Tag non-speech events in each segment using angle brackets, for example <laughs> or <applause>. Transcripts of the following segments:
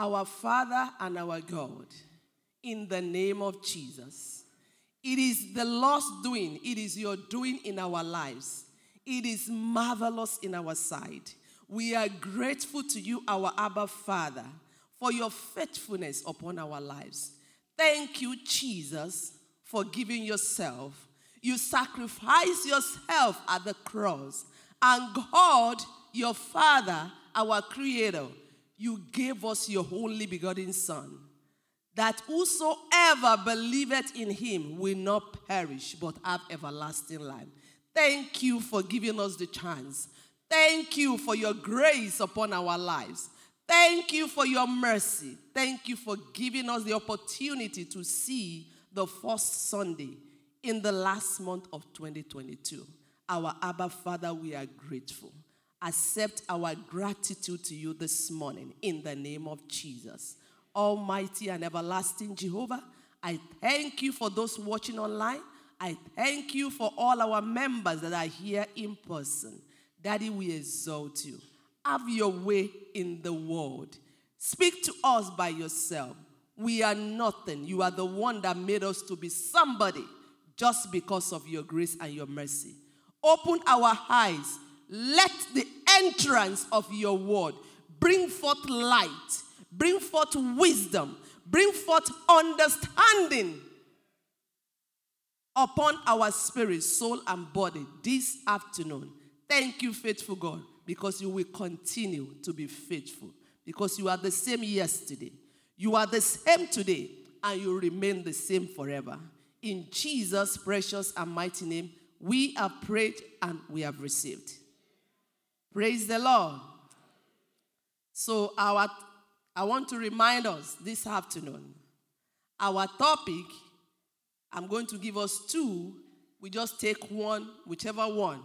Our Father and our God, in the name of Jesus, it is the Lord's doing, it is your doing in our lives. It is marvelous in our sight. We are grateful to you, our Abba Father, for your faithfulness upon our lives. Thank you, Jesus, for giving yourself. You sacrificed yourself at the cross. And God, your Father, our Creator, you gave us your only begotten Son, that whosoever believeth in him will not perish, but have everlasting life. Thank you for giving us the chance. Thank you for your grace upon our lives. Thank you for your mercy. Thank you for giving us the opportunity to see the first Sunday in the last month of 2022. Our Abba Father, we are grateful. Accept our gratitude to you this morning in the name of Jesus. Almighty and everlasting Jehovah, I thank you for those watching online. I thank you for all our members that are here in person. Daddy, we exalt you. Have your way in the world. Speak to us by yourself. We are nothing. You are the one that made us to be somebody just because of your grace and your mercy. Open our eyes. Let the entrance of your word bring forth light, bring forth wisdom, bring forth understanding upon our spirit, soul, and body this afternoon. Thank you, faithful God, because you will continue to be faithful, because you are the same yesterday, you are the same today, and you remain the same forever. In Jesus' precious and mighty name, we have prayed and we have received. Praise the Lord. So, our, I want to remind us this afternoon our topic I'm going to give us two. We just take one, whichever one.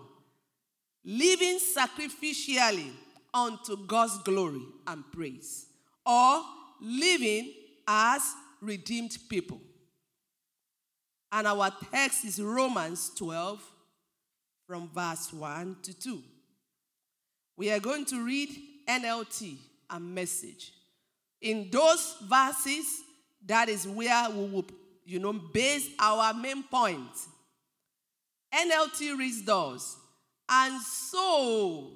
Living sacrificially unto God's glory and praise, or living as redeemed people. And our text is Romans 12, from verse 1 to 2. We are going to read NLT and message. In those verses, that is where we will you know, base our main point. NLT reads those. And so,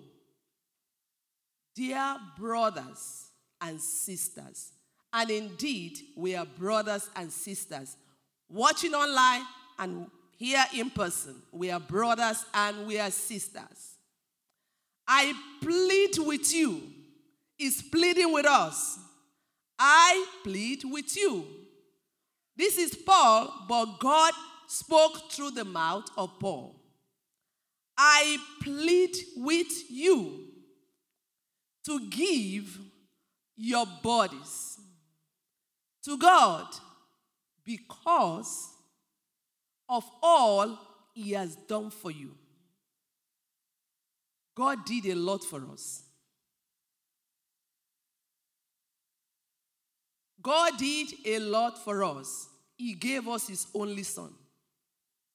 dear brothers and sisters, and indeed, we are brothers and sisters, watching online and here in person, we are brothers and we are sisters. I plead with you, is pleading with us. I plead with you this is Paul, but God spoke through the mouth of Paul. I plead with you to give your bodies to God because of all He has done for you. God did a lot for us. God did a lot for us. He gave us His only Son.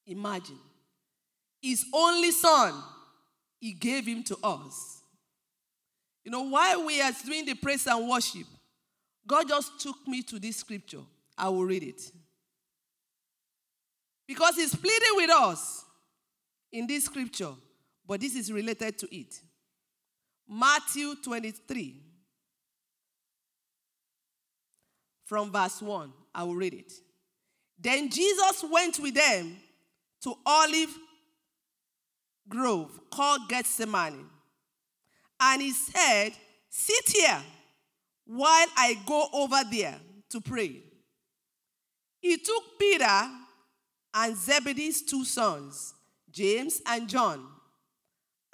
Imagine. His only Son, He gave Him to us. You know, while we are doing the praise and worship, God just took me to this scripture. I will read it. Because He's pleading with us in this scripture, but this is related to it. Matthew 23, from verse 1. I will read it. Then Jesus went with them to Olive Grove called Gethsemane. And he said, Sit here while I go over there to pray. He took Peter and Zebedee's two sons, James and John,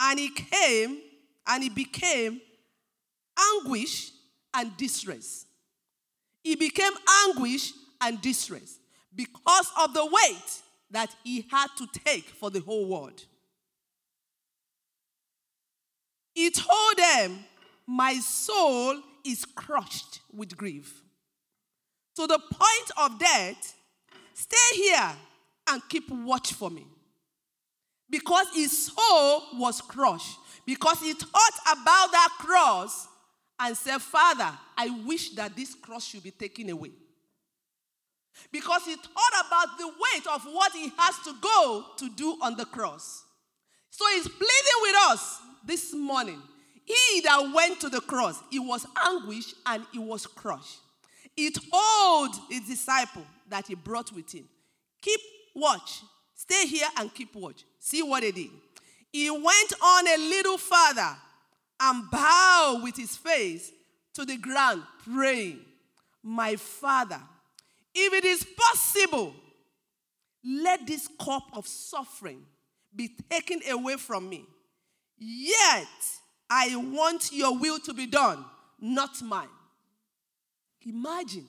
and he came and he became anguish and distress. He became anguish and distress because of the weight that he had to take for the whole world. He told them, My soul is crushed with grief. To the point of death, stay here and keep watch for me. Because his soul was crushed. Because he thought about that cross and said, Father, I wish that this cross should be taken away. Because he thought about the weight of what he has to go to do on the cross. So he's pleading with us this morning. He that went to the cross, he was anguished and he was crushed. It told his disciple that he brought with him. Keep watch. Stay here and keep watch. See what he did. He went on a little further and bowed with his face to the ground, praying, My Father, if it is possible, let this cup of suffering be taken away from me. Yet I want your will to be done, not mine. Imagine,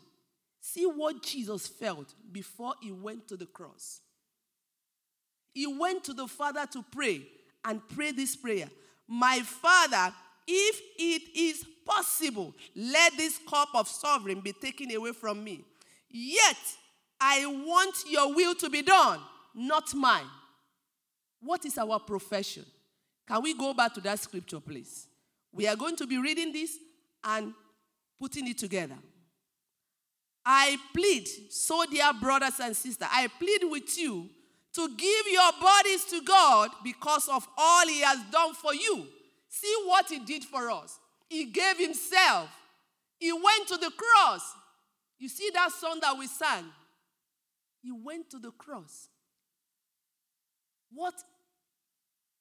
see what Jesus felt before he went to the cross. He went to the Father to pray and pray this prayer My Father, if it is possible, let this cup of suffering be taken away from me. Yet I want your will to be done, not mine. What is our profession? Can we go back to that scripture, please? We are going to be reading this and putting it together. I plead, so dear brothers and sisters, I plead with you to give your bodies to God because of all He has done for you. See what He did for us. He gave Himself, He went to the cross. You see that song that we sang? He went to the cross. What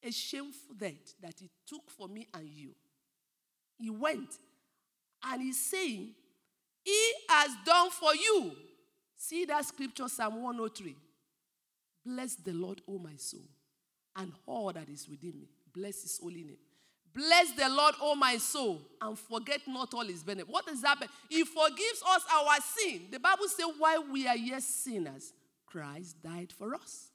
a shameful death that He took for me and you. He went and He's saying, He has done for you. See that scripture, Psalm 103. Bless the Lord, O my soul, and all that is within me. Bless his holy name. Bless the Lord, O my soul, and forget not all his benefits. What does that mean? He forgives us our sin. The Bible says, while we are yet sinners, Christ died for us.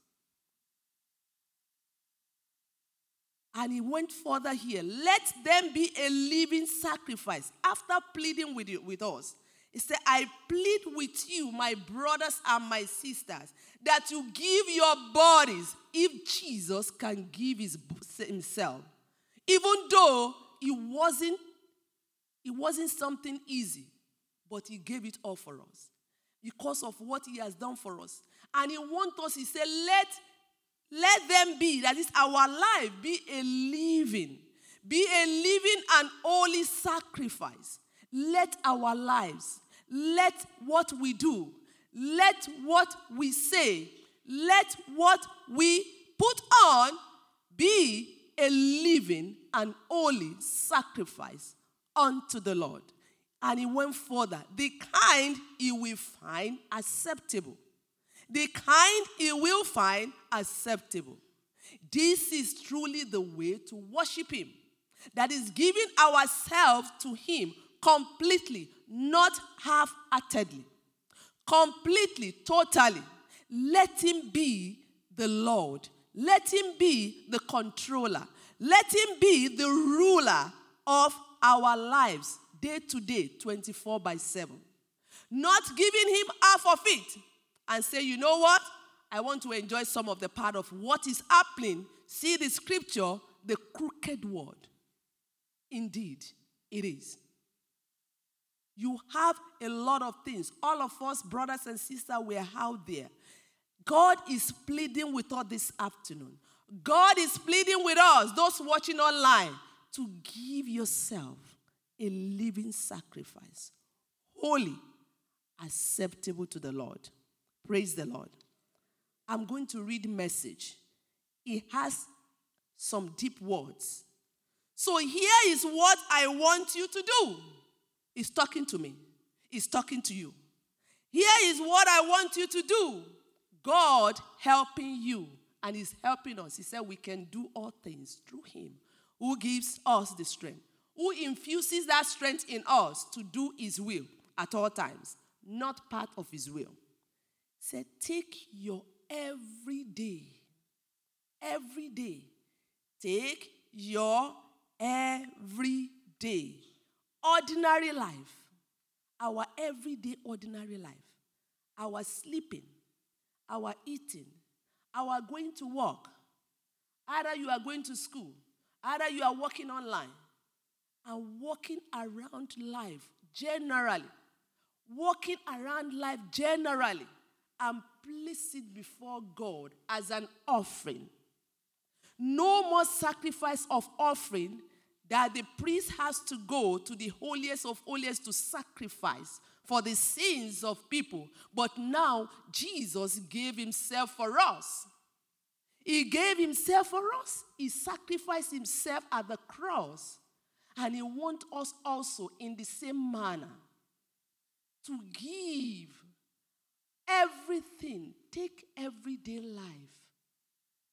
And he went further here. Let them be a living sacrifice. After pleading with, you, with us, he said, I plead with you, my brothers and my sisters, that you give your bodies if Jesus can give his, himself. Even though it wasn't, it wasn't something easy, but he gave it all for us because of what he has done for us. And he wants us, he said, let, let them be, that is our life, be a living, be a living and holy sacrifice. Let our lives, let what we do, let what we say, let what we put on be a living and holy sacrifice unto the Lord. And he went further. The kind he will find acceptable. The kind he will find acceptable. This is truly the way to worship him. That is giving ourselves to him completely, not half heartedly completely, totally. Let Him be the Lord. Let Him be the controller. Let Him be the ruler of our lives, day to day, 24 by 7. Not giving Him half of it and say, you know what? I want to enjoy some of the part of what is happening. See the scripture, the crooked word. Indeed, it is. You have a lot of things. All of us, brothers and sisters, we are out there. God is pleading with us this afternoon. God is pleading with us, those watching online, to give yourself a living sacrifice, holy, acceptable to the Lord. Praise the Lord. I'm going to read message. It has some deep words. So here is what I want you to do. He's talking to me, He's talking to you. Here is what I want you to do God helping you, and He's helping us. He said, We can do all things through Him who gives us the strength, who infuses that strength in us to do His will at all times, not part of His will. He said, Take your every day, every day, take your every day ordinary life, our everyday ordinary life, our sleeping, our eating, our going to work, either you are going to school, either you are working online, and walking around life generally, walking around life generally, and place it before God as an offering. No more sacrifice of offering that the priest has to go to the holiest of holiest to sacrifice for the sins of people. But now Jesus gave himself for us. He gave himself for us. He sacrificed himself at the cross. And he wants us also in the same manner to give everything, take everyday life.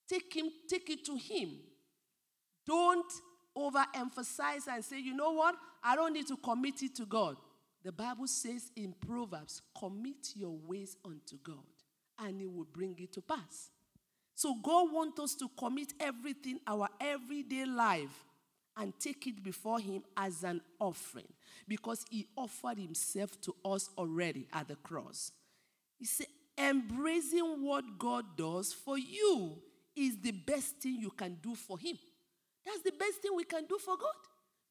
Take him, take it to him. Don't overemphasize and say, you know what? I don't need to commit it to God. The Bible says in Proverbs, commit your ways unto God, and He will bring it to pass. So God wants us to commit everything, our everyday life, and take it before Him as an offering because He offered Himself to us already at the cross. He said, embracing what God does for you is the best thing you can do for Him. That's the best thing we can do for God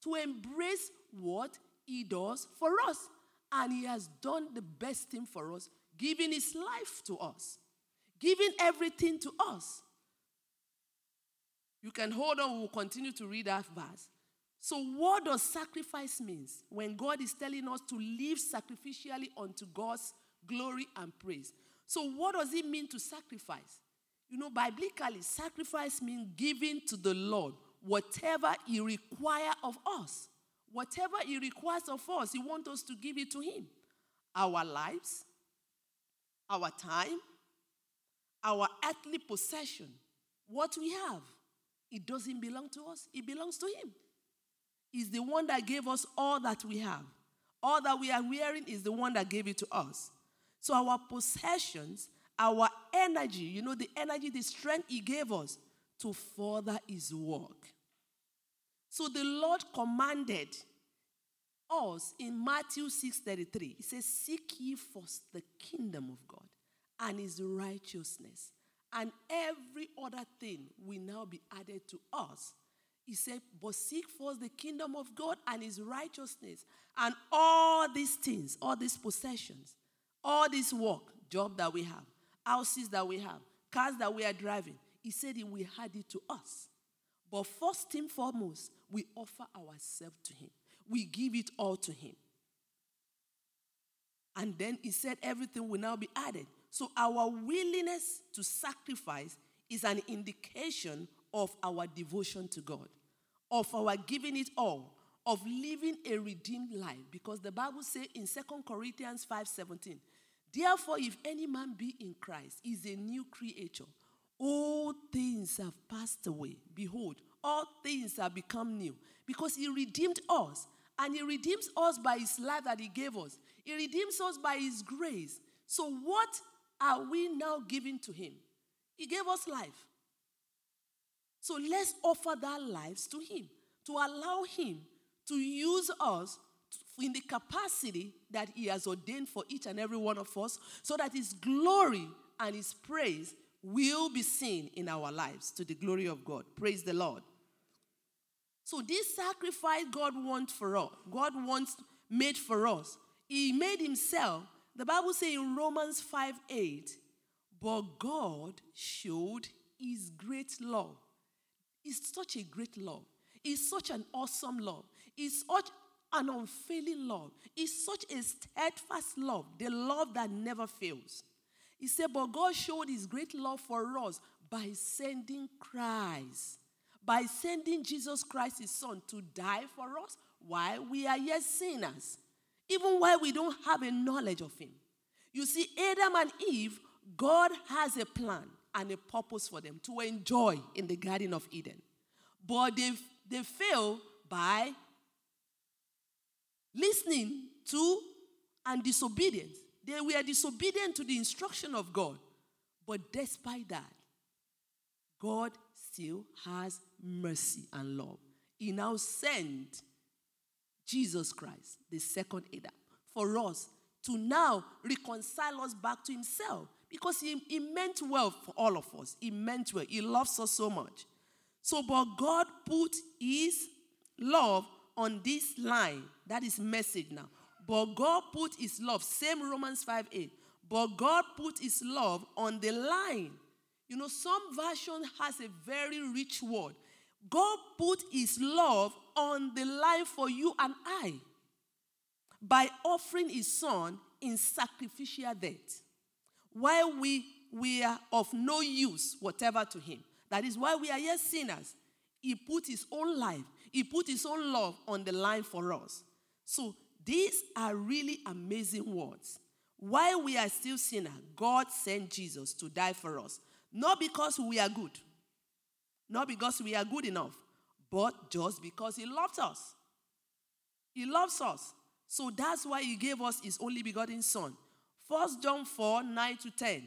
to embrace what he does for us. And He has done the best thing for us, giving His life to us, giving everything to us. You can hold on, we'll continue to read that verse. So, what does sacrifice means when God is telling us to live sacrificially unto God's glory and praise? So, what does it mean to sacrifice? You know, biblically, sacrifice means giving to the Lord whatever He requires of us. Whatever He requires of us, He wants us to give it to Him. Our lives, our time, our earthly possession, what we have, it doesn't belong to us, it belongs to Him. He's the one that gave us all that we have. All that we are wearing is the one that gave it to us. So our possessions, our energy, you know, the energy, the strength He gave us to further His work. So the Lord commanded us in Matthew 6:33. He says, "Seek ye first the kingdom of God and his righteousness, and every other thing will now be added to us." He said, "But seek first the kingdom of God and his righteousness, and all these things, all these possessions, all this work, job that we have, houses that we have, cars that we are driving, he said he will add it to us. But first and foremost, we offer ourselves to Him. We give it all to Him. And then He said everything will now be added. So our willingness to sacrifice is an indication of our devotion to God, of our giving it all, of living a redeemed life. Because the Bible says in 2 Corinthians 5:17, Therefore, if any man be in Christ, is a new creature. All things have passed away. Behold, all things have become new because He redeemed us. And He redeems us by His life that He gave us. He redeems us by His grace. So, what are we now giving to Him? He gave us life. So, let's offer that lives to Him to allow Him to use us in the capacity that He has ordained for each and every one of us so that His glory and His praise will be seen in our lives to the glory of God. Praise the Lord. So this sacrifice God wants for us, God wants made for us. He made himself. The Bible says in Romans 5 8, but God showed his great love. It's such a great love. It's such an awesome love. It's such an unfailing love. It's such a steadfast love, the love that never fails. He said, But God showed his great love for us by sending Christ, by sending Jesus Christ, his son, to die for us while we are yet sinners, even while we don't have a knowledge of him. You see, Adam and Eve, God has a plan and a purpose for them to enjoy in the Garden of Eden. But they, they fail by listening to and disobedience. They were disobedient to the instruction of God. But despite that, God still has mercy and love. He now sent Jesus Christ, the second Adam, for us to now reconcile us back to Himself because He, he meant well for all of us. He meant well. He loves us so much. So, but God put His love on this line. That is message now. But God put his love, same Romans 5 8. But God put his love on the line. You know, some version has a very rich word. God put his love on the line for you and I by offering his son in sacrificial death. While we, we are of no use whatever to him. That is why we are yet sinners. He put his own life, he put his own love on the line for us. So these are really amazing words. While we are still sinners, God sent Jesus to die for us. Not because we are good, not because we are good enough, but just because He loves us. He loves us. So that's why He gave us His only begotten Son. 1 John 4 9 to 10.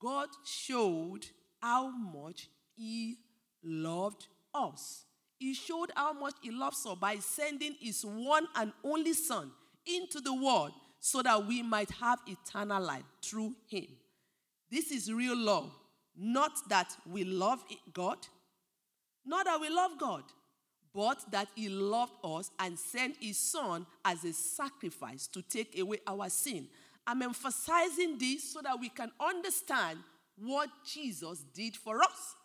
God showed how much He loved us. He showed how much He loves us by sending His one and only Son into the world so that we might have eternal life through Him. This is real love. Not that we love God, not that we love God, but that He loved us and sent His Son as a sacrifice to take away our sin. I'm emphasizing this so that we can understand what Jesus did for us.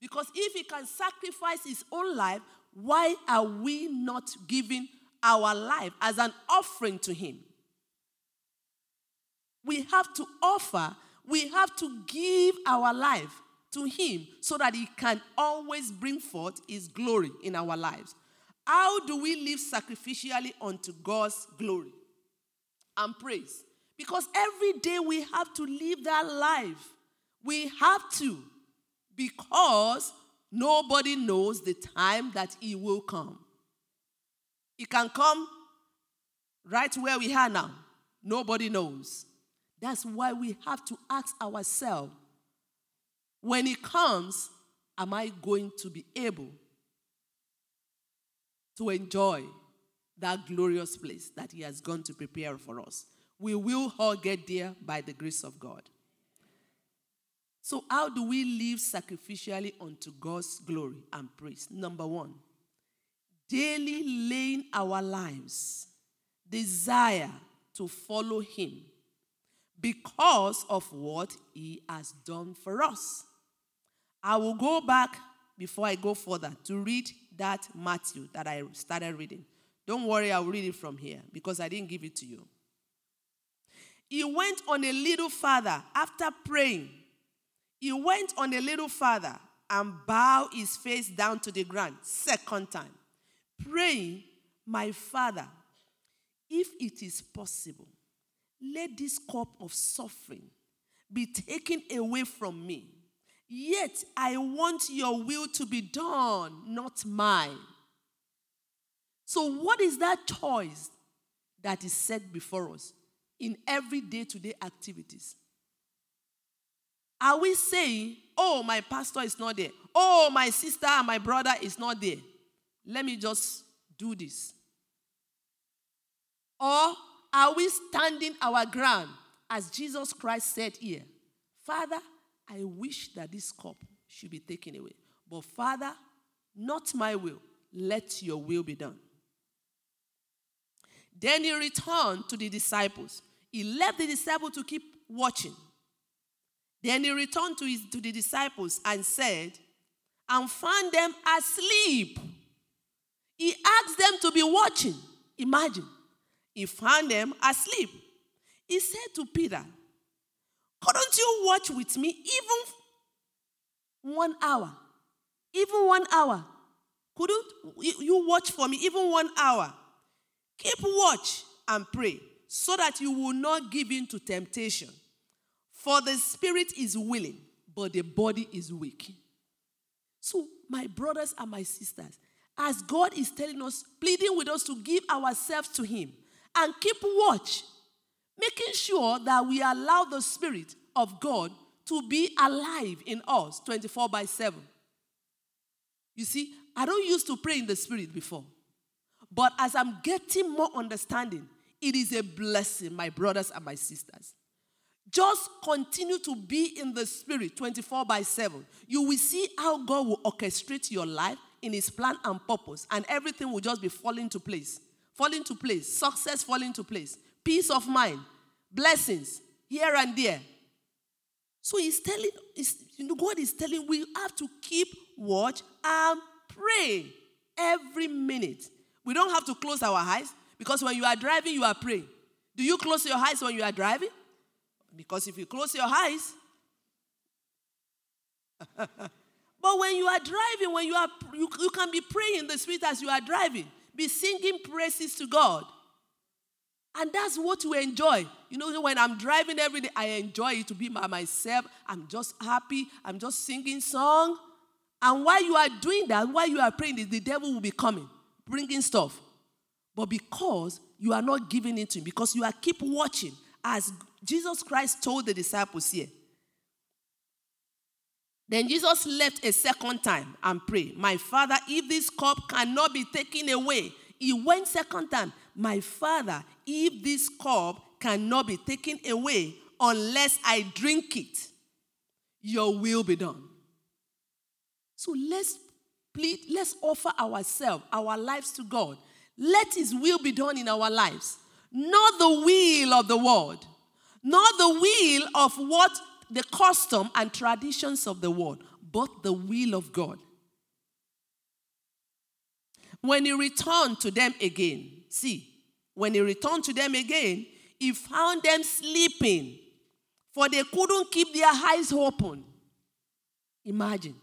Because if He can sacrifice His own life, why are we not giving our life as an offering to Him? We have to offer, we have to give our life to Him so that He can always bring forth His glory in our lives. How do we live sacrificially unto God's glory and praise? Because every day we have to live that life. We have to, because nobody knows the time that He will come. He can come right where we are now. Nobody knows. That's why we have to ask ourselves when it comes, am I going to be able to enjoy that glorious place that He has gone to prepare for us? We will all get there by the grace of God. So, how do we live sacrificially unto God's glory and praise? Number one, daily laying our lives, desire to follow Him because of what he has done for us. I will go back before I go further to read that Matthew that I started reading. Don't worry, I'll read it from here because I didn't give it to you. He went on a little further after praying. He went on a little further and bowed his face down to the ground, second time, praying, My Father, if it is possible, let this cup of suffering be taken away from me. Yet I want your will to be done, not mine. So, what is that choice that is set before us in every day to day activities? Are we saying, oh, my pastor is not there? Oh, my sister and my brother is not there. Let me just do this. Or are we standing our ground as Jesus Christ said here? Father, I wish that this cup should be taken away. But Father, not my will, let your will be done. Then he returned to the disciples. He left the disciples to keep watching. Then he returned to, his, to the disciples and said, and found them asleep. He asked them to be watching. Imagine he found them asleep. He said to Peter, Couldn't you watch with me even one hour? Even one hour. Couldn't you watch for me even one hour? Keep watch and pray so that you will not give in to temptation. For the spirit is willing, but the body is weak. So, my brothers and my sisters, as God is telling us, pleading with us to give ourselves to Him, and keep watch, making sure that we allow the Spirit of God to be alive in us 24 by 7. You see, I don't used to pray in the Spirit before. But as I'm getting more understanding, it is a blessing, my brothers and my sisters. Just continue to be in the Spirit 24 by 7. You will see how God will orchestrate your life in his plan and purpose, and everything will just be falling to place. Falling to place, success falling to place, peace of mind, blessings here and there. So he's telling, he's, you know, God is telling we have to keep watch and pray every minute. We don't have to close our eyes because when you are driving, you are praying. Do you close your eyes when you are driving? Because if you close your eyes, <laughs> but when you are driving, when you are you, you can be praying in the spirit as you are driving, be singing praises to God. And that's what we enjoy. You know, when I'm driving every day, I enjoy it to be by myself. I'm just happy. I'm just singing song. And while you are doing that, while you are praying, the devil will be coming, bringing stuff. But because you are not giving it to him, because you are keep watching, as Jesus Christ told the disciples here. Then Jesus left a second time and prayed, My Father, if this cup cannot be taken away, he went second time, My Father, if this cup cannot be taken away unless I drink it, your will be done. So let's plead, let's offer ourselves, our lives to God. Let His will be done in our lives, not the will of the world, not the will of what the custom and traditions of the world, but the will of God. When he returned to them again, see, when he returned to them again, he found them sleeping, for they couldn't keep their eyes open. Imagine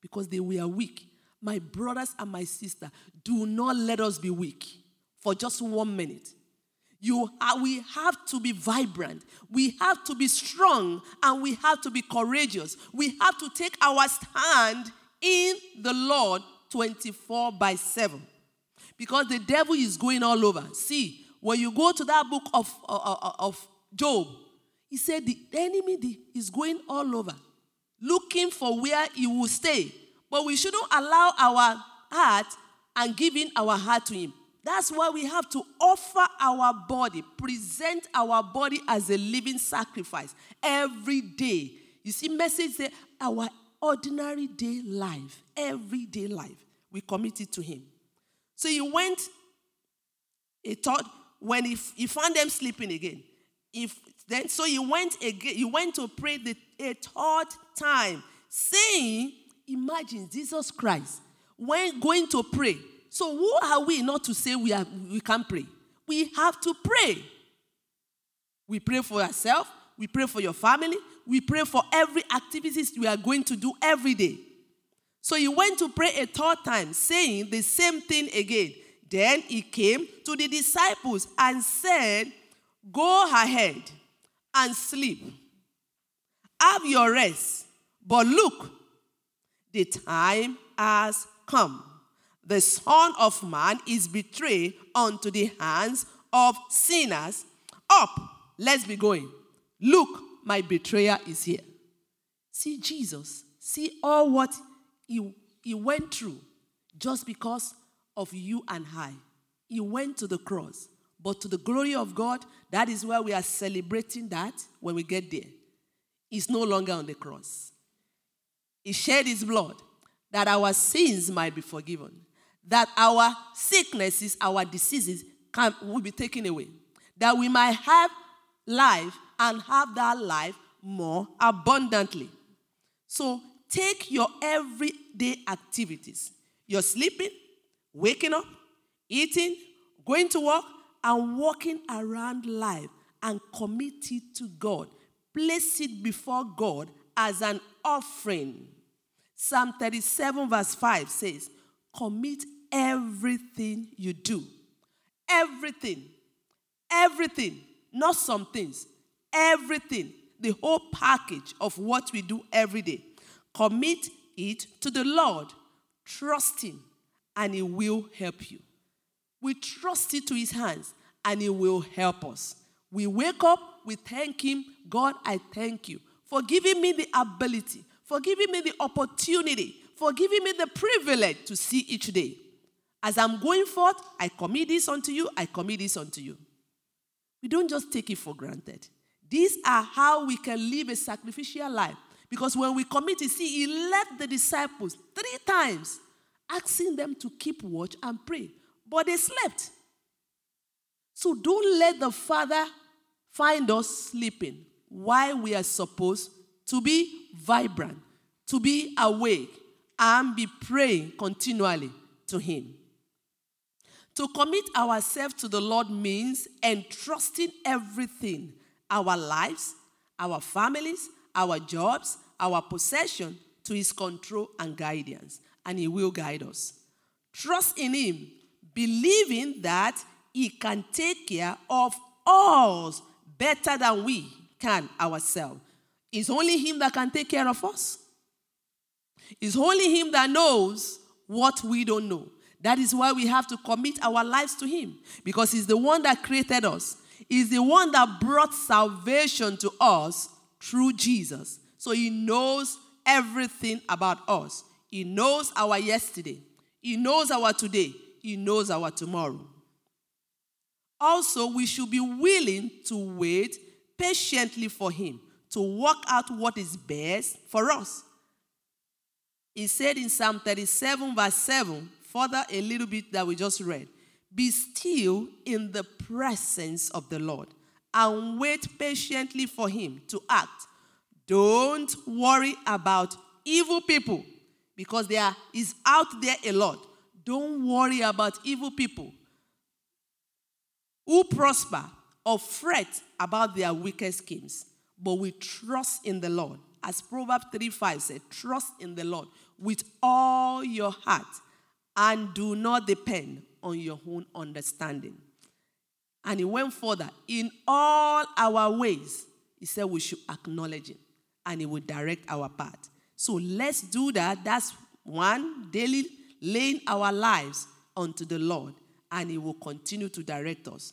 because they were weak. My brothers and my sister, do not let us be weak for just one minute. You are, we have to be vibrant. We have to be strong and we have to be courageous. We have to take our stand in the Lord 24 by 7. Because the devil is going all over. See, when you go to that book of, uh, uh, uh of Job, he said the enemy is going all over looking for where he will stay. But we shouldn't allow our heart and giving our heart to him. That's why we have to offer our body, present our body as a living sacrifice every day. You see, message say our ordinary day life, everyday life, we commit it to him. So he went, he thought, when he, he found them sleeping again, if then so he went again, he went to pray the a third time, saying, Imagine Jesus Christ when going to pray. So who are we not to say we are we can pray? We have to pray. We pray for ourselves, we pray for your family, we pray for every activities we are going to do every day. So he went to pray a third time, saying the same thing again. Then he came to the disciples and said, Go ahead and sleep. Have your rest. But look, the time has come. The Son of Man is betrayed unto the hands of sinners. Up, let's be going. Look, my betrayer is here. See Jesus. See all what he, he went through just because of you and I. He went to the cross. But to the glory of God, that is where we are celebrating that when we get there. He's no longer on the cross. He shed his blood that our sins might be forgiven, that our sicknesses, our diseases can, will be taken away, that we might have life and have that life more abundantly. So take your everyday activities. You're sleeping, waking up, eating, going to work, and walking around life and commit it to God. Place it before God as an offering. Psalm 37, verse 5 says, Commit everything you do. Everything. Everything. Not some things. Everything. The whole package of what we do every day. Commit it to the Lord. Trust Him, and He will help you. We trust it to His hands, and He will help us. We wake up, we thank Him. God, I thank you for giving me the ability, for giving me the opportunity, for giving me the privilege to see each day. As I'm going forth, I commit this unto you, I commit this unto you. We don't just take it for granted. These are how we can live a sacrificial life. Because when we commit it, see, he left the disciples three times asking them to keep watch and pray, but they slept. So don't let the Father find us sleeping while we are supposed to be vibrant, to be awake, and be praying continually to Him. To commit ourselves to the Lord means entrusting everything our lives, our families, our jobs, our possession to His control and guidance, and He will guide us. Trust in Him, believing that He can take care of us better than we can ourselves. It's only Him that can take care of us. It's only Him that knows what we don't know. That is why we have to commit our lives to Him because He's the one that created us. He's the one that brought salvation to us through Jesus. So He knows everything about us. He knows our yesterday, He knows our today, He knows our tomorrow. Also, we should be willing to wait patiently for Him to work out what is best for us. He said in Psalm 37, verse 7, further a little bit that we just read Be still in the presence of the Lord and wait patiently for Him to act. Don't worry about evil people because there is out there a lot. Don't worry about evil people who prosper or fret about their wicked schemes, but we trust in the Lord. As Proverbs 3 5 said, trust in the Lord with all your heart and do not depend on your own understanding. And he went further. In all our ways, he said we should acknowledge him and he will direct our path. So let's do that. That's one, daily laying our lives unto the Lord, and he will continue to direct us.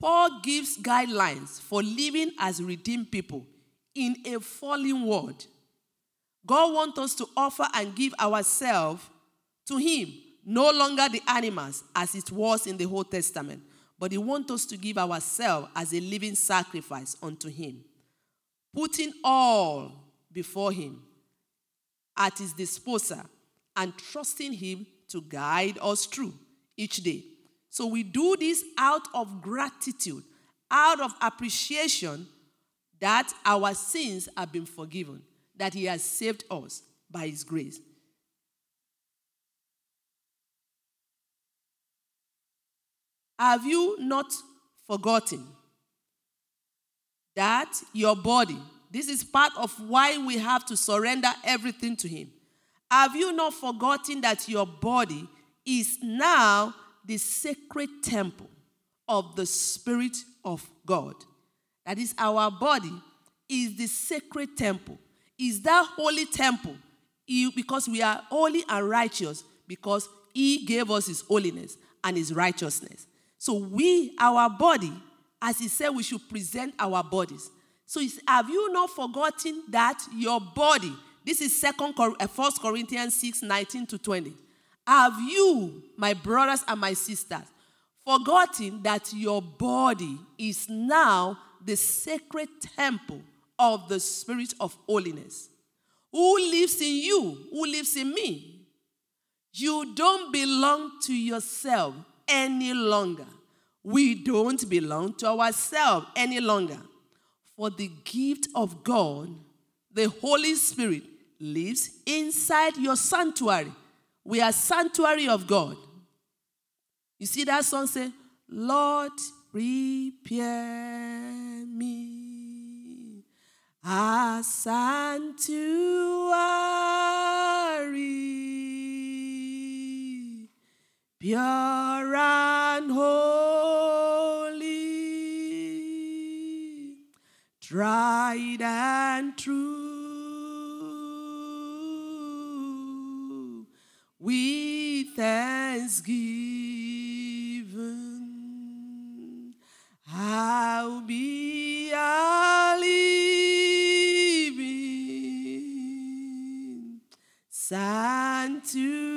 Paul gives guidelines for living as redeemed people in a fallen world. God wants us to offer and give ourselves to Him, no longer the animals as it was in the Old Testament, but He wants us to give ourselves as a living sacrifice unto Him, putting all before Him at His disposal and trusting Him to guide us through each day. So we do this out of gratitude, out of appreciation that our sins have been forgiven, that He has saved us by His grace. Have you not forgotten that your body, this is part of why we have to surrender everything to Him. Have you not forgotten that your body is now the sacred temple of the Spirit of God? That is, our body is the sacred temple. Is that holy temple? Because we are holy and righteous, because He gave us His holiness and His righteousness. So we, our body, as he said, we should present our bodies. So have you not forgotten that your body, this is second uh, First Corinthians 6, 19 to 20. Have you, my brothers and my sisters, forgotten that your body is now the sacred temple of the Spirit of holiness? Who lives in you? Who lives in me? You don't belong to yourself any longer. We don't belong to ourselves any longer. For the gift of God, the Holy Spirit, lives inside your sanctuary. We are sanctuary of God. You see that song say, Lord, prepare me a sanctuary, pure and holy, tried and true, with thanksgiving, I'll be a living sanctuary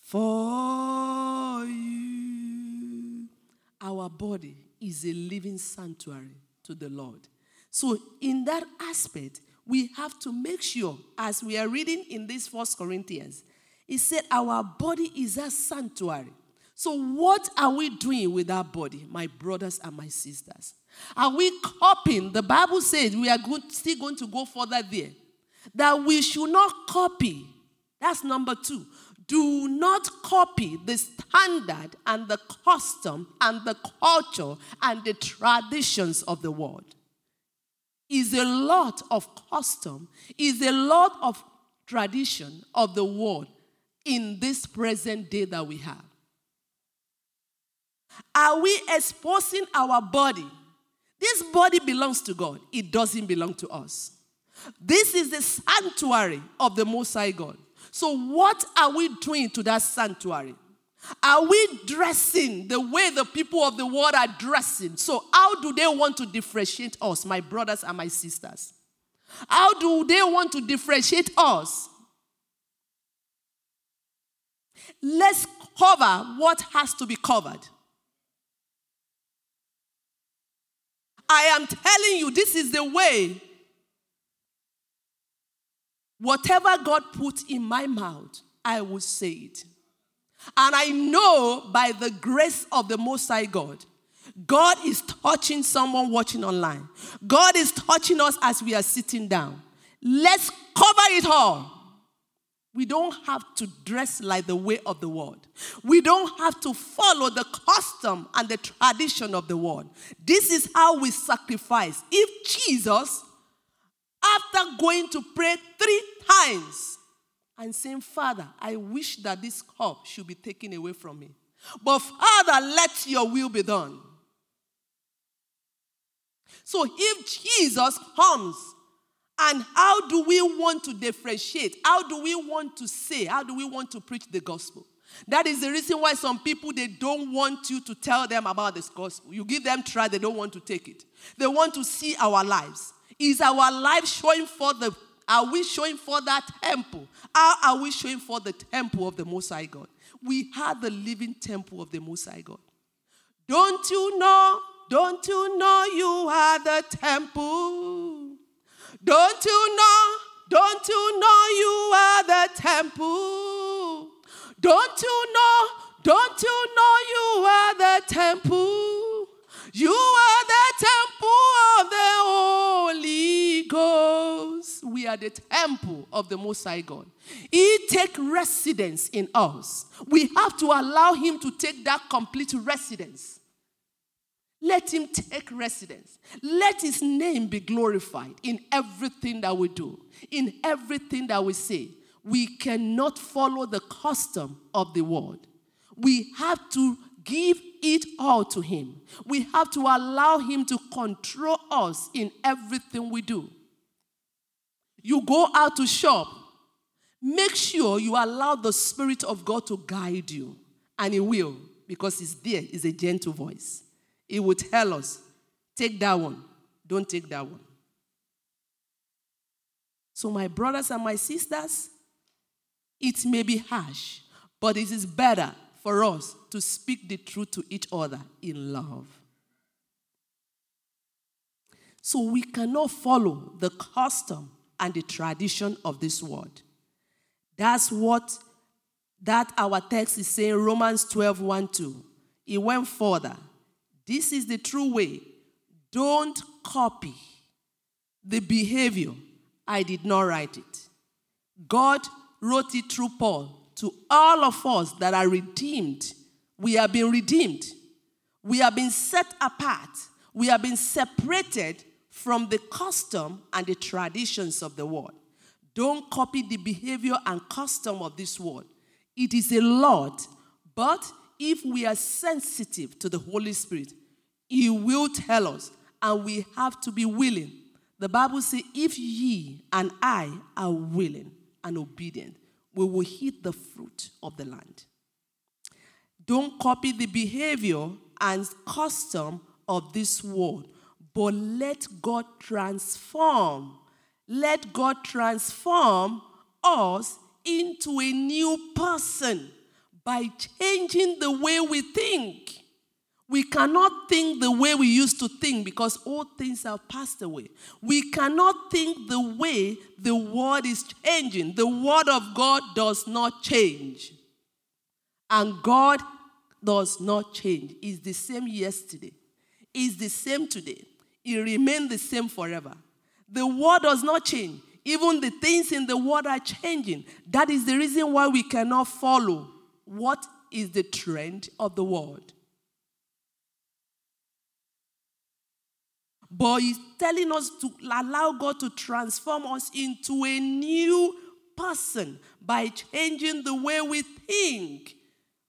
for you. Our body is a living sanctuary to the Lord. So, in that aspect, we have to make sure, as we are reading in this First Corinthians, it said our body is a sanctuary. So, what are we doing with our body, my brothers and my sisters? Are we copying? The Bible says we are still going to go further there. That we should not copy. That's number two. Do not copy the standard and the custom and the culture and the traditions of the world is a lot of custom, is a lot of tradition of the world in this present day that we have. Are we exposing our body? This body belongs to God, it doesn't belong to us. This is the sanctuary of the Most High God. So, what are we doing to that sanctuary? Are we dressing the way the people of the world are dressing? So, how do they want to differentiate us, my brothers and my sisters? How do they want to differentiate us? Let's cover what has to be covered. I am telling you, this is the way. Whatever God put in my mouth, I will say it. And I know by the grace of the Most High God, God is touching someone watching online. God is touching us as we are sitting down. Let's cover it all. We don't have to dress like the way of the world. We don't have to follow the custom and the tradition of the world. This is how we sacrifice. If Jesus, after going to pray three times, and saying, Father, I wish that this cup should be taken away from me. But Father, let your will be done. So if Jesus comes, and how do we want to differentiate? How do we want to say? How do we want to preach the gospel? That is the reason why some people they don't want you to tell them about this gospel. You give them try, they don't want to take it. They want to see our lives. Is our life showing for the are we showing for that temple? How are we showing for the temple of the Most High God? We are the living temple of the Most High God. Don't you know? Don't you know you are the temple? Don't you know? Don't you know you are the temple? Don't you know? Don't you know you are the temple? You are the temple of the Holy Ghost. We are the temple of the Most High God. He take residence in us. We have to allow him to take that complete residence. Let him take residence. Let his name be glorified in everything that we do, in everything that we say. We cannot follow the custom of the world. We have to give it all to Him. We have to allow Him to control us in everything we do. You go out to shop, make sure you allow the Spirit of God to guide you, and He will, because it's there, it's a gentle voice. It will tell us, take that one, don't take that one. So, my brothers and my sisters, it may be harsh, but it is better for us to speak the truth to each other in love. So we cannot follow the custom and the tradition of this world. That's what that our text is saying, Romans 12, 1, 2. It went further. This is the true way. Don't copy the behavior. I did not write it. God wrote it through Paul to all of us that are redeemed. We have been redeemed. We have been set apart. We have been separated from the custom and the traditions of the world. Don't copy the behavior and custom of this world. It is a lot, but if we are sensitive to the Holy Spirit, He will tell us, and we have to be willing. The Bible says, If ye and I are willing and obedient, we will eat the fruit of the land. Don't copy the behavior and custom of this world, but let God transform. Let God transform us into a new person by changing the way we think. We cannot think the way we used to think because all things have passed away. We cannot think the way the world is changing. The word of God does not change. And God does not change. It's the same yesterday. It's the same today. It remains the same forever. The word does not change. Even the things in the world are changing. That is the reason why we cannot follow what is the trend of the world. But he's telling us to allow God to transform us into a new person by changing the way we think.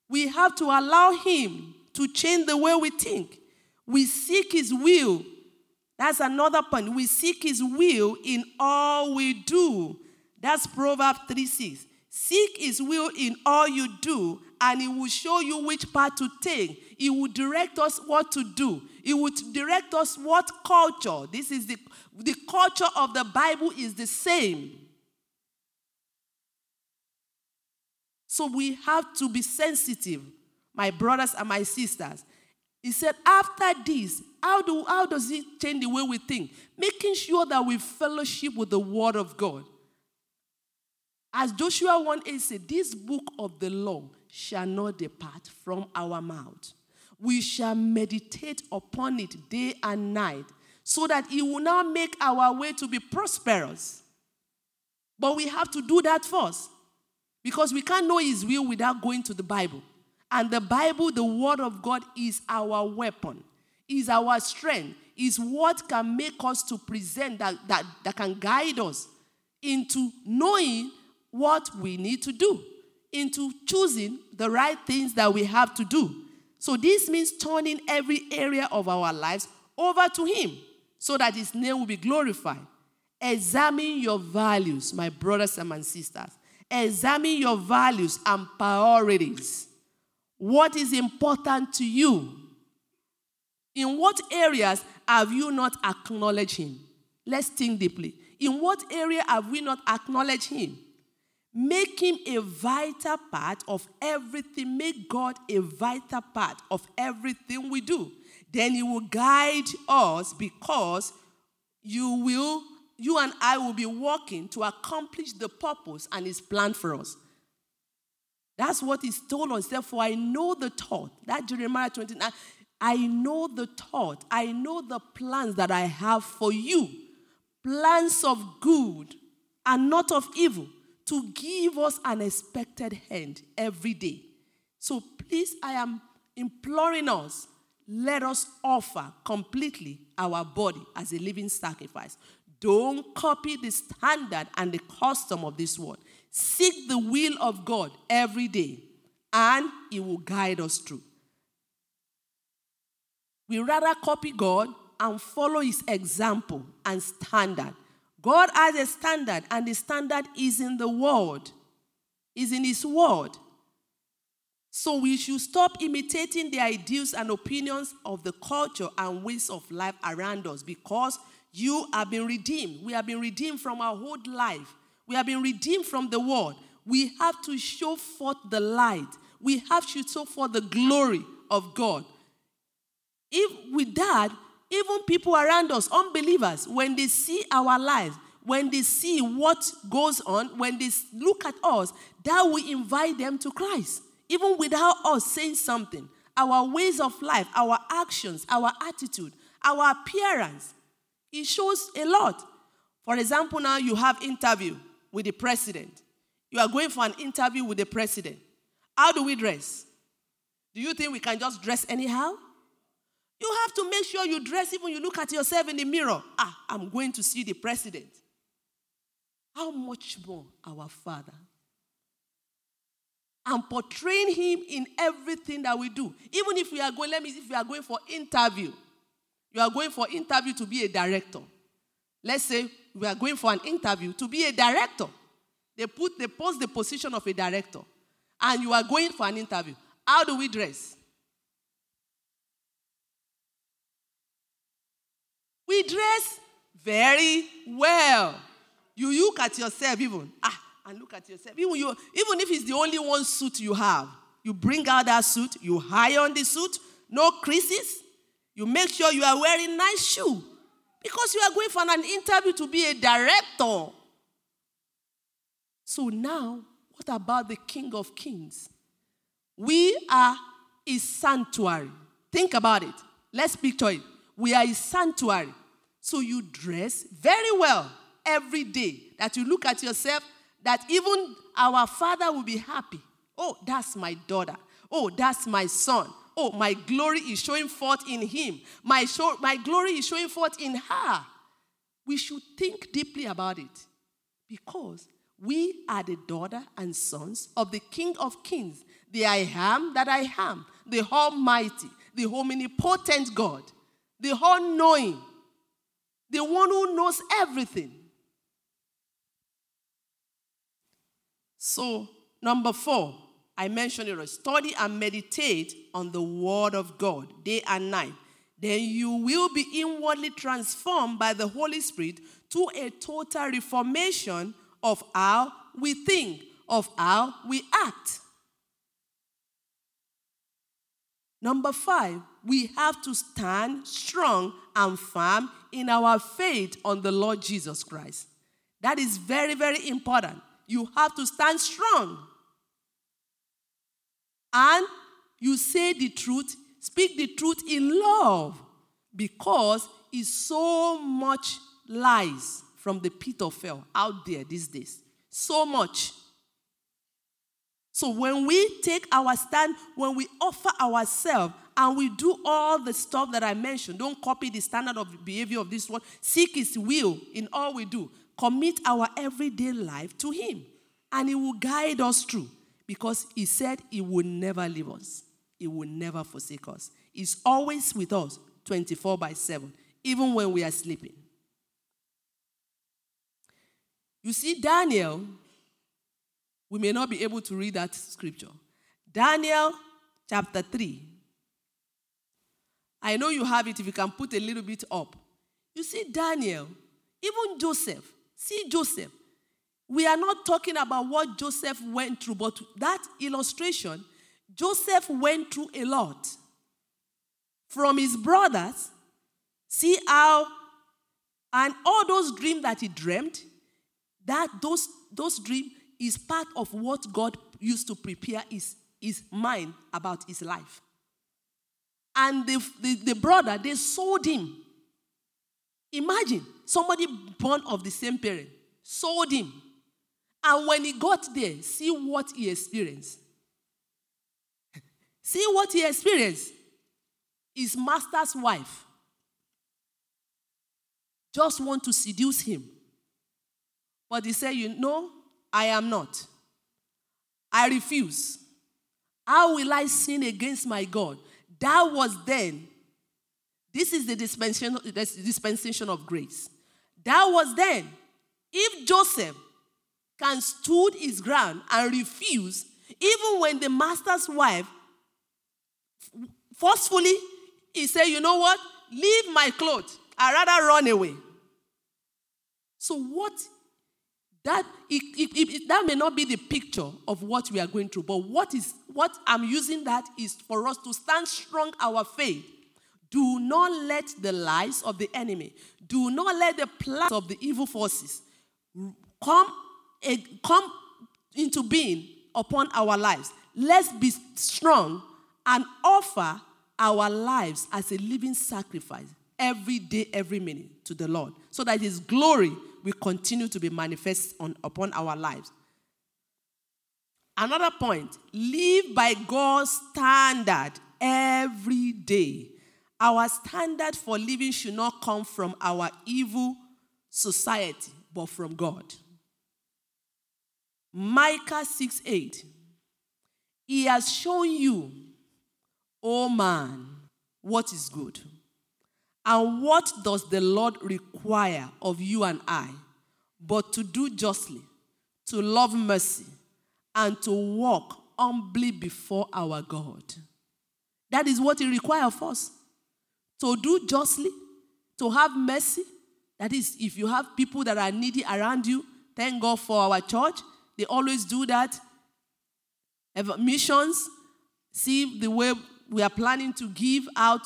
We have to allow Him to change the way we think. We seek His will. That's another point. We seek His will in all we do. That's Proverbs 3 6. Seek His will in all you do, and He will show you which path to take. He will direct us what to do. He would direct us what culture. This is the, the culture of the Bible is the same. So we have to be sensitive, my brothers and my sisters. He said, after this, how, do, how does it change the way we think? Making sure that we fellowship with the Word of God. As Joshua 1 8 said, this book of the law shall not depart from our mouth we shall meditate upon it day and night, so that it will not make our way to be prosperous. But we have to do that first, because we can't know His will without going to the Bible. And the Bible, the Word of God, is our weapon, is our strength, is what can make us to present that, that, that can guide us into knowing what we need to do, into choosing the right things that we have to do. So this means turning every area of our lives over to Him so that His name will be glorified. Examine your values, my brothers and my sisters. Examine your values and priorities. What is important to you? In what areas have you not acknowledged Him? Let's think deeply. In what area have we not acknowledged Him? Make him a vital part of everything. Make God a vital part of everything we do. Then he will guide us because you will, you and I will be working to accomplish the purpose and his plan for us. That's what he's told us. Therefore, I know the thought. That Jeremiah 29. I know the thought. I know the plans that I have for you. Plans of good and not of evil to give us an expected hand every day. So please, I am imploring us, let us offer completely our body as a living sacrifice. Don't copy the standard and the custom of this world. Seek the will of God every day, and He will guide us through. We rather copy God and follow His example and standard God has a standard, and the standard is in the Word, is in His Word. So we should stop imitating the ideals and opinions of the culture and ways of life around us because you have been redeemed. We have been redeemed from our whole life. We have been redeemed from the world. We have to show forth the light. We have to show forth the glory of God. If with that, even people around us, unbelievers, when they see our lives, when they see what goes on, when they look at us, that will invite them to Christ, even without us saying something. Our ways of life, our actions, our attitude, our appearance, it shows a lot. For example, now you have interview with the president. You are going for an interview with the president. How do we dress? Do you think we can just dress anyhow? You have to make sure you dress even you look at yourself in the mirror. Ah, I'm going to see the president. How much more our Father? And portraying him in everything that we do. Even if we are going, let me if we are going for interview. You are going for interview to be a director. Let's say we are going for an interview to be a director. They put they post the position of a director. And you are going for an interview. How do we dress? We dress very well. You look at yourself even. Ah, and look at yourself. Even, you, even if it's the only one suit you have, you bring out that suit, you hire on the suit, no creases. You make sure you are wearing nice shoe because you are going for an interview to be a director. So now, what about the King of Kings? We are his sanctuary. Think about it. Let's picture it. We are his sanctuary. So you dress very well every day. That you look at yourself, that even our father will be happy. Oh, that's my daughter. Oh, that's my son. Oh, my glory is showing forth in him. My, show, my glory is showing forth in her. We should think deeply about it because we are the daughter and sons of the King of Kings, the I am that I am, the Almighty, the omnipotent God, the all knowing, the one who knows everything. So, number four, I mentioned it study and meditate on the Word of God day and night. Then you will be inwardly transformed by the Holy Spirit to a total reformation of how we think, of how we act. Number five, we have to stand strong and firm in our faith on the Lord Jesus Christ. That is very, very important. You have to stand strong. And you say the truth, speak the truth in love, because it's so much lies from the pit of hell out there these days. So much. So when we take our stand, when we offer ourselves and we do all the stuff that I mentioned, don't copy the standard of behavior of this one. Seek his will in all we do. Commit our everyday life to him. And he will guide us through. Because he said he will never leave us. He will never forsake us. He's always with us 24 by 7, even when we are sleeping. You see, Daniel we may not be able to read that scripture. Daniel chapter 3. I know you have it if you can put a little bit up. You see, Daniel, even Joseph, see Joseph. We are not talking about what Joseph went through, but that illustration, Joseph went through a lot. From his brothers, see how, and all those dreams that he dreamed, that those, those dreams, is part of what God used to prepare his, his mind about his life. And the, the, the brother, they sold him. Imagine somebody born of the same parent, sold him. And when he got there, see what he experienced. <laughs> see what he experienced. His master's wife just want to seduce him. But he said, You know, I am not. I refuse. How will I sin against my God? That was then. This is the dispensation, of grace. That was then. If Joseph can stood his ground and refuse, even when the master's wife forcefully, he said, You know what? Leave my clothes. i rather run away. So, what that, it, it, it, that may not be the picture of what we are going through, but what, is, what I'm using that is for us to stand strong our faith. Do not let the lies of the enemy, do not let the plans of the evil forces come, come into being upon our lives. Let's be strong and offer our lives as a living sacrifice every day, every minute to the Lord, so that His glory will continue to be manifest on, upon our lives. Another point live by God's standard every day. Our standard for living should not come from our evil society, but from God. Micah 6 8. He has shown you, O oh man, what is good. And what does the Lord require of you and I? But to do justly, to love mercy, and to walk humbly before our God. That is what He requires of us. To do justly, to have mercy. That is, if you have people that are needy around you, thank God for our church. They always do that. Missions, see the way we are planning to give out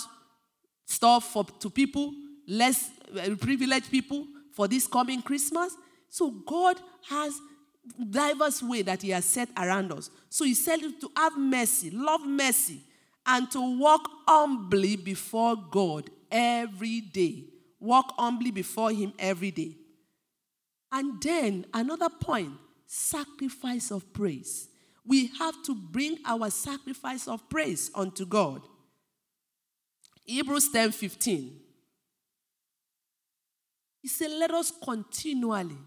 stuff for, to people, less uh, privileged people for this coming Christmas. So God has diverse way that He has set around us. So He said to have mercy, love mercy, and to walk humbly before God every day. Walk humbly before Him every day. And then another point sacrifice of praise. We have to bring our sacrifice of praise unto God. Hebrews 10 15. He said, Let us continually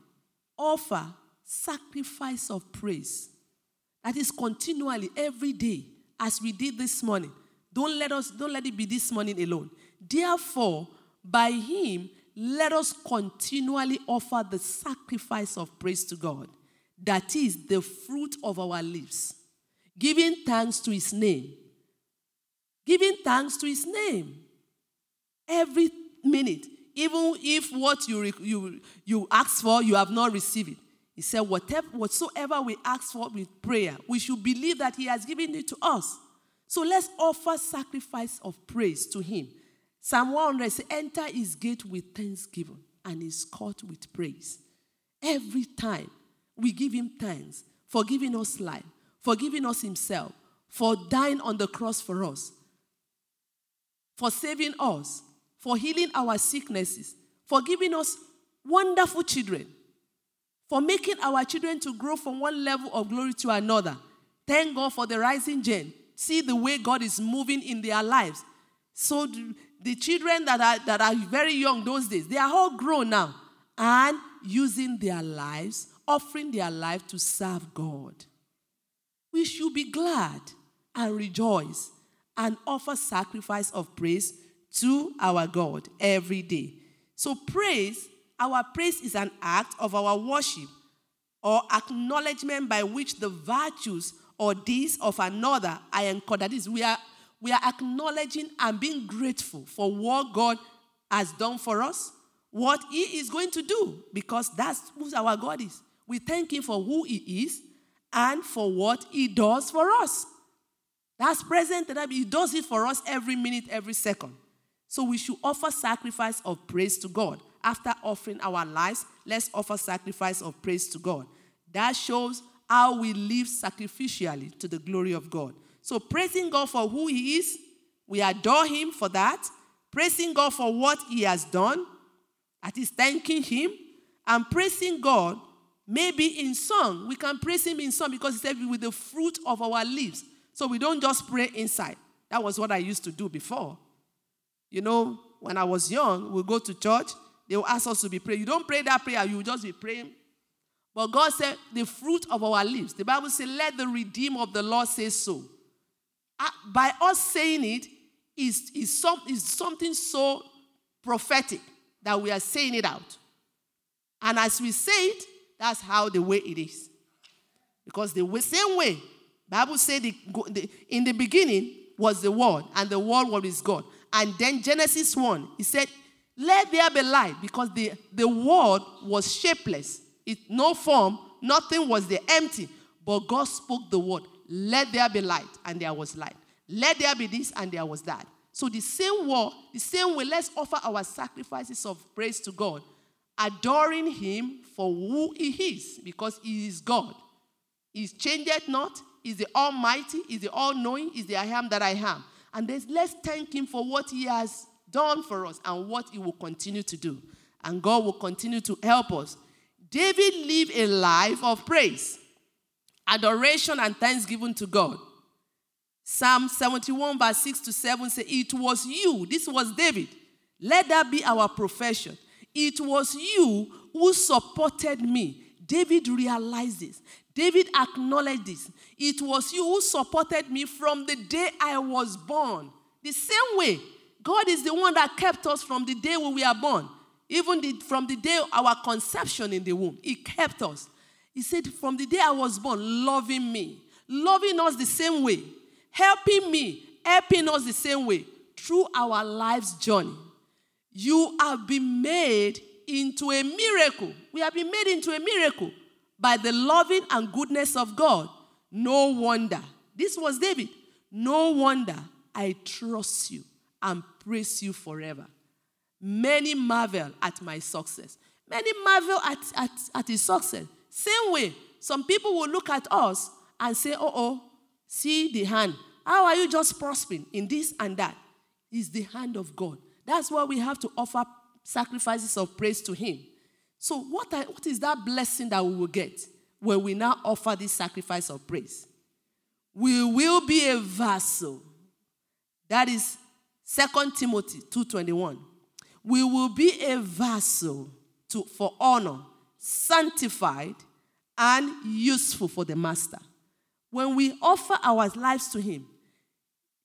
offer sacrifice of praise. That is continually, every day, as we did this morning. Don't let us, don't let it be this morning alone. Therefore, by him, let us continually offer the sacrifice of praise to God. That is the fruit of our lips, giving thanks to his name. Giving thanks to his name. Every minute, even if what you, you, you ask for, you have not received it. He said, Whatever, whatsoever we ask for with prayer, we should believe that He has given it to us. So let's offer sacrifice of praise to Him. Psalm 100 says, Enter His gate with thanksgiving and His court with praise. Every time we give Him thanks for giving us life, for giving us Himself, for dying on the cross for us, for saving us, for healing our sicknesses, for giving us wonderful children for making our children to grow from one level of glory to another. Thank God for the rising gen. See the way God is moving in their lives. So the children that are, that are very young those days, they are all grown now and using their lives, offering their life to serve God. We should be glad and rejoice and offer sacrifice of praise to our God every day. So praise our praise is an act of our worship or acknowledgement by which the virtues or deeds of another are encountered. That is, we are, we are acknowledging and being grateful for what God has done for us, what He is going to do, because that's who our God is. We thank Him for who He is and for what He does for us. That's present that He does it for us every minute, every second. So we should offer sacrifice of praise to God after offering our lives, let's offer sacrifice of praise to God. That shows how we live sacrificially to the glory of God. So, praising God for who He is, we adore Him for that. Praising God for what He has done, that is thanking Him, and praising God maybe in song. We can praise Him in song because He said with the fruit of our lips. So we don't just pray inside. That was what I used to do before. You know, when I was young, we go to church, they will ask us to be praying. You don't pray that prayer, you just be praying. But God said, the fruit of our lips. The Bible says, let the redeemer of the Lord say so. By us saying it, is, is, some, is something so prophetic that we are saying it out. And as we say it, that's how the way it is. Because the same way, Bible said the, the, in the beginning was the Word, and the Word was God. And then Genesis 1, he said, let there be light, because the, the word was shapeless. It no form, nothing was there, empty. But God spoke the word, let there be light, and there was light. Let there be this, and there was that. So the same word, the same way, let's offer our sacrifices of praise to God, adoring Him for who He is, because He is God. He changeth not, He's the Almighty, He's the All-Knowing, He's the I am that I am. And let's thank Him for what He has done for us and what he will continue to do. And God will continue to help us. David lived a life of praise, adoration, and thanksgiving to God. Psalm 71, verse 6 to 7 says, It was you, this was David. Let that be our profession. It was you who supported me. David realized this. David acknowledged this. It was you who supported me from the day I was born. The same way God is the one that kept us from the day we were born, even the, from the day our conception in the womb. He kept us. He said, From the day I was born, loving me, loving us the same way, helping me, helping us the same way through our life's journey. You have been made into a miracle. We have been made into a miracle by the loving and goodness of God. No wonder. This was David. No wonder I trust you and praise you forever. Many marvel at my success. Many marvel at, at, at his success. Same way, some people will look at us and say, oh, oh, see the hand. How are you just prospering in this and that? It's the hand of God. That's why we have to offer sacrifices of praise to Him. So, what, what is that blessing that we will get when we now offer this sacrifice of praise? We will be a vessel. That is 2 Timothy 2:21. We will be a vessel to, for honor, sanctified, and useful for the master. When we offer our lives to him,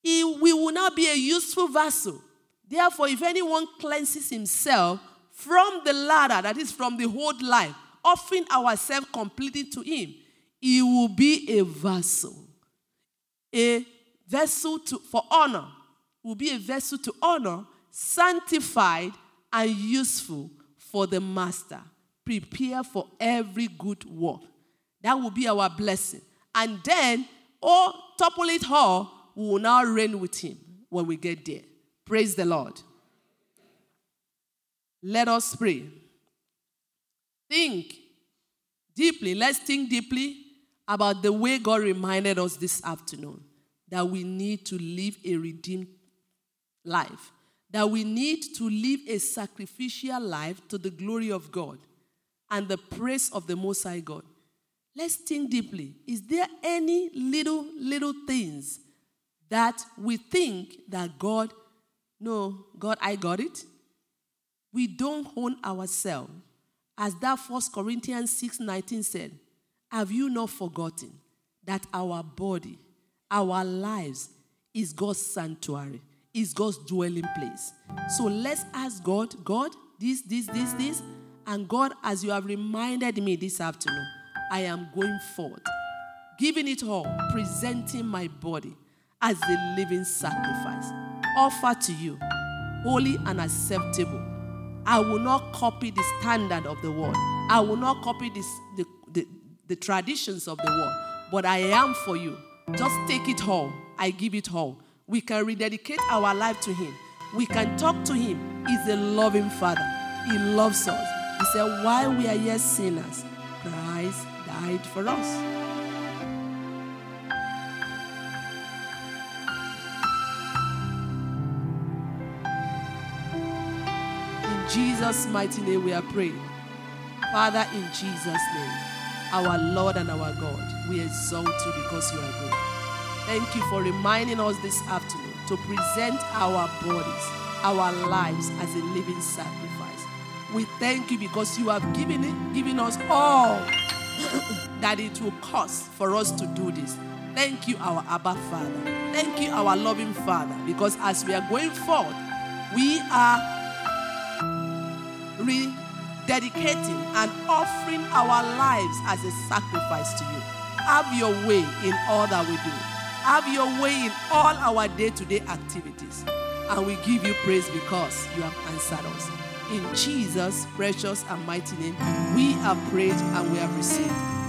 he, we will now be a useful vessel. Therefore, if anyone cleanses himself from the ladder, that is from the whole life, offering ourselves completely to him, he will be a vessel. A vessel to, for honor. Will be a vessel to honor, sanctified, and useful for the master. Prepare for every good work. That will be our blessing. And then, oh, topple it all, we will now reign with him when we get there. Praise the Lord. Let us pray. Think deeply. Let's think deeply about the way God reminded us this afternoon that we need to live a redeemed life, that we need to live a sacrificial life to the glory of God and the praise of the Most High God. Let's think deeply. Is there any little, little things that we think that God, no, God, I got it? We don't own ourselves. As that First Corinthians 6 19 said, Have you not forgotten that our body, our lives, is God's sanctuary, is God's dwelling place? So let's ask God, God, this, this, this, this, and God, as you have reminded me this afternoon, I am going forth, giving it all, presenting my body as a living sacrifice, offer to you, holy and acceptable. I will not copy the standard of the world. I will not copy this, the, the, the traditions of the world, but I am for you. Just take it home. I give it home. We can rededicate our life to Him. We can talk to Him. He's a loving Father. He loves us. He said, While we are yet sinners, Christ died for us. Jesus' mighty name, we are praying. Father, in Jesus' name, our Lord and our God, we exalt you because you are good. Thank you for reminding us this afternoon to present our bodies, our lives as a living sacrifice we thank you because you have given it, given us all <coughs> that it will cost for us to do this. Thank you, our Abba Father. Thank you, our loving Father, because as we are going forward, we are rededicating and offering our lives as a sacrifice to you. Have your way in all that we do. Have your way in all our day to day activities. And we give you praise because you have answered us. In Jesus' precious and mighty name, we have prayed and we have received.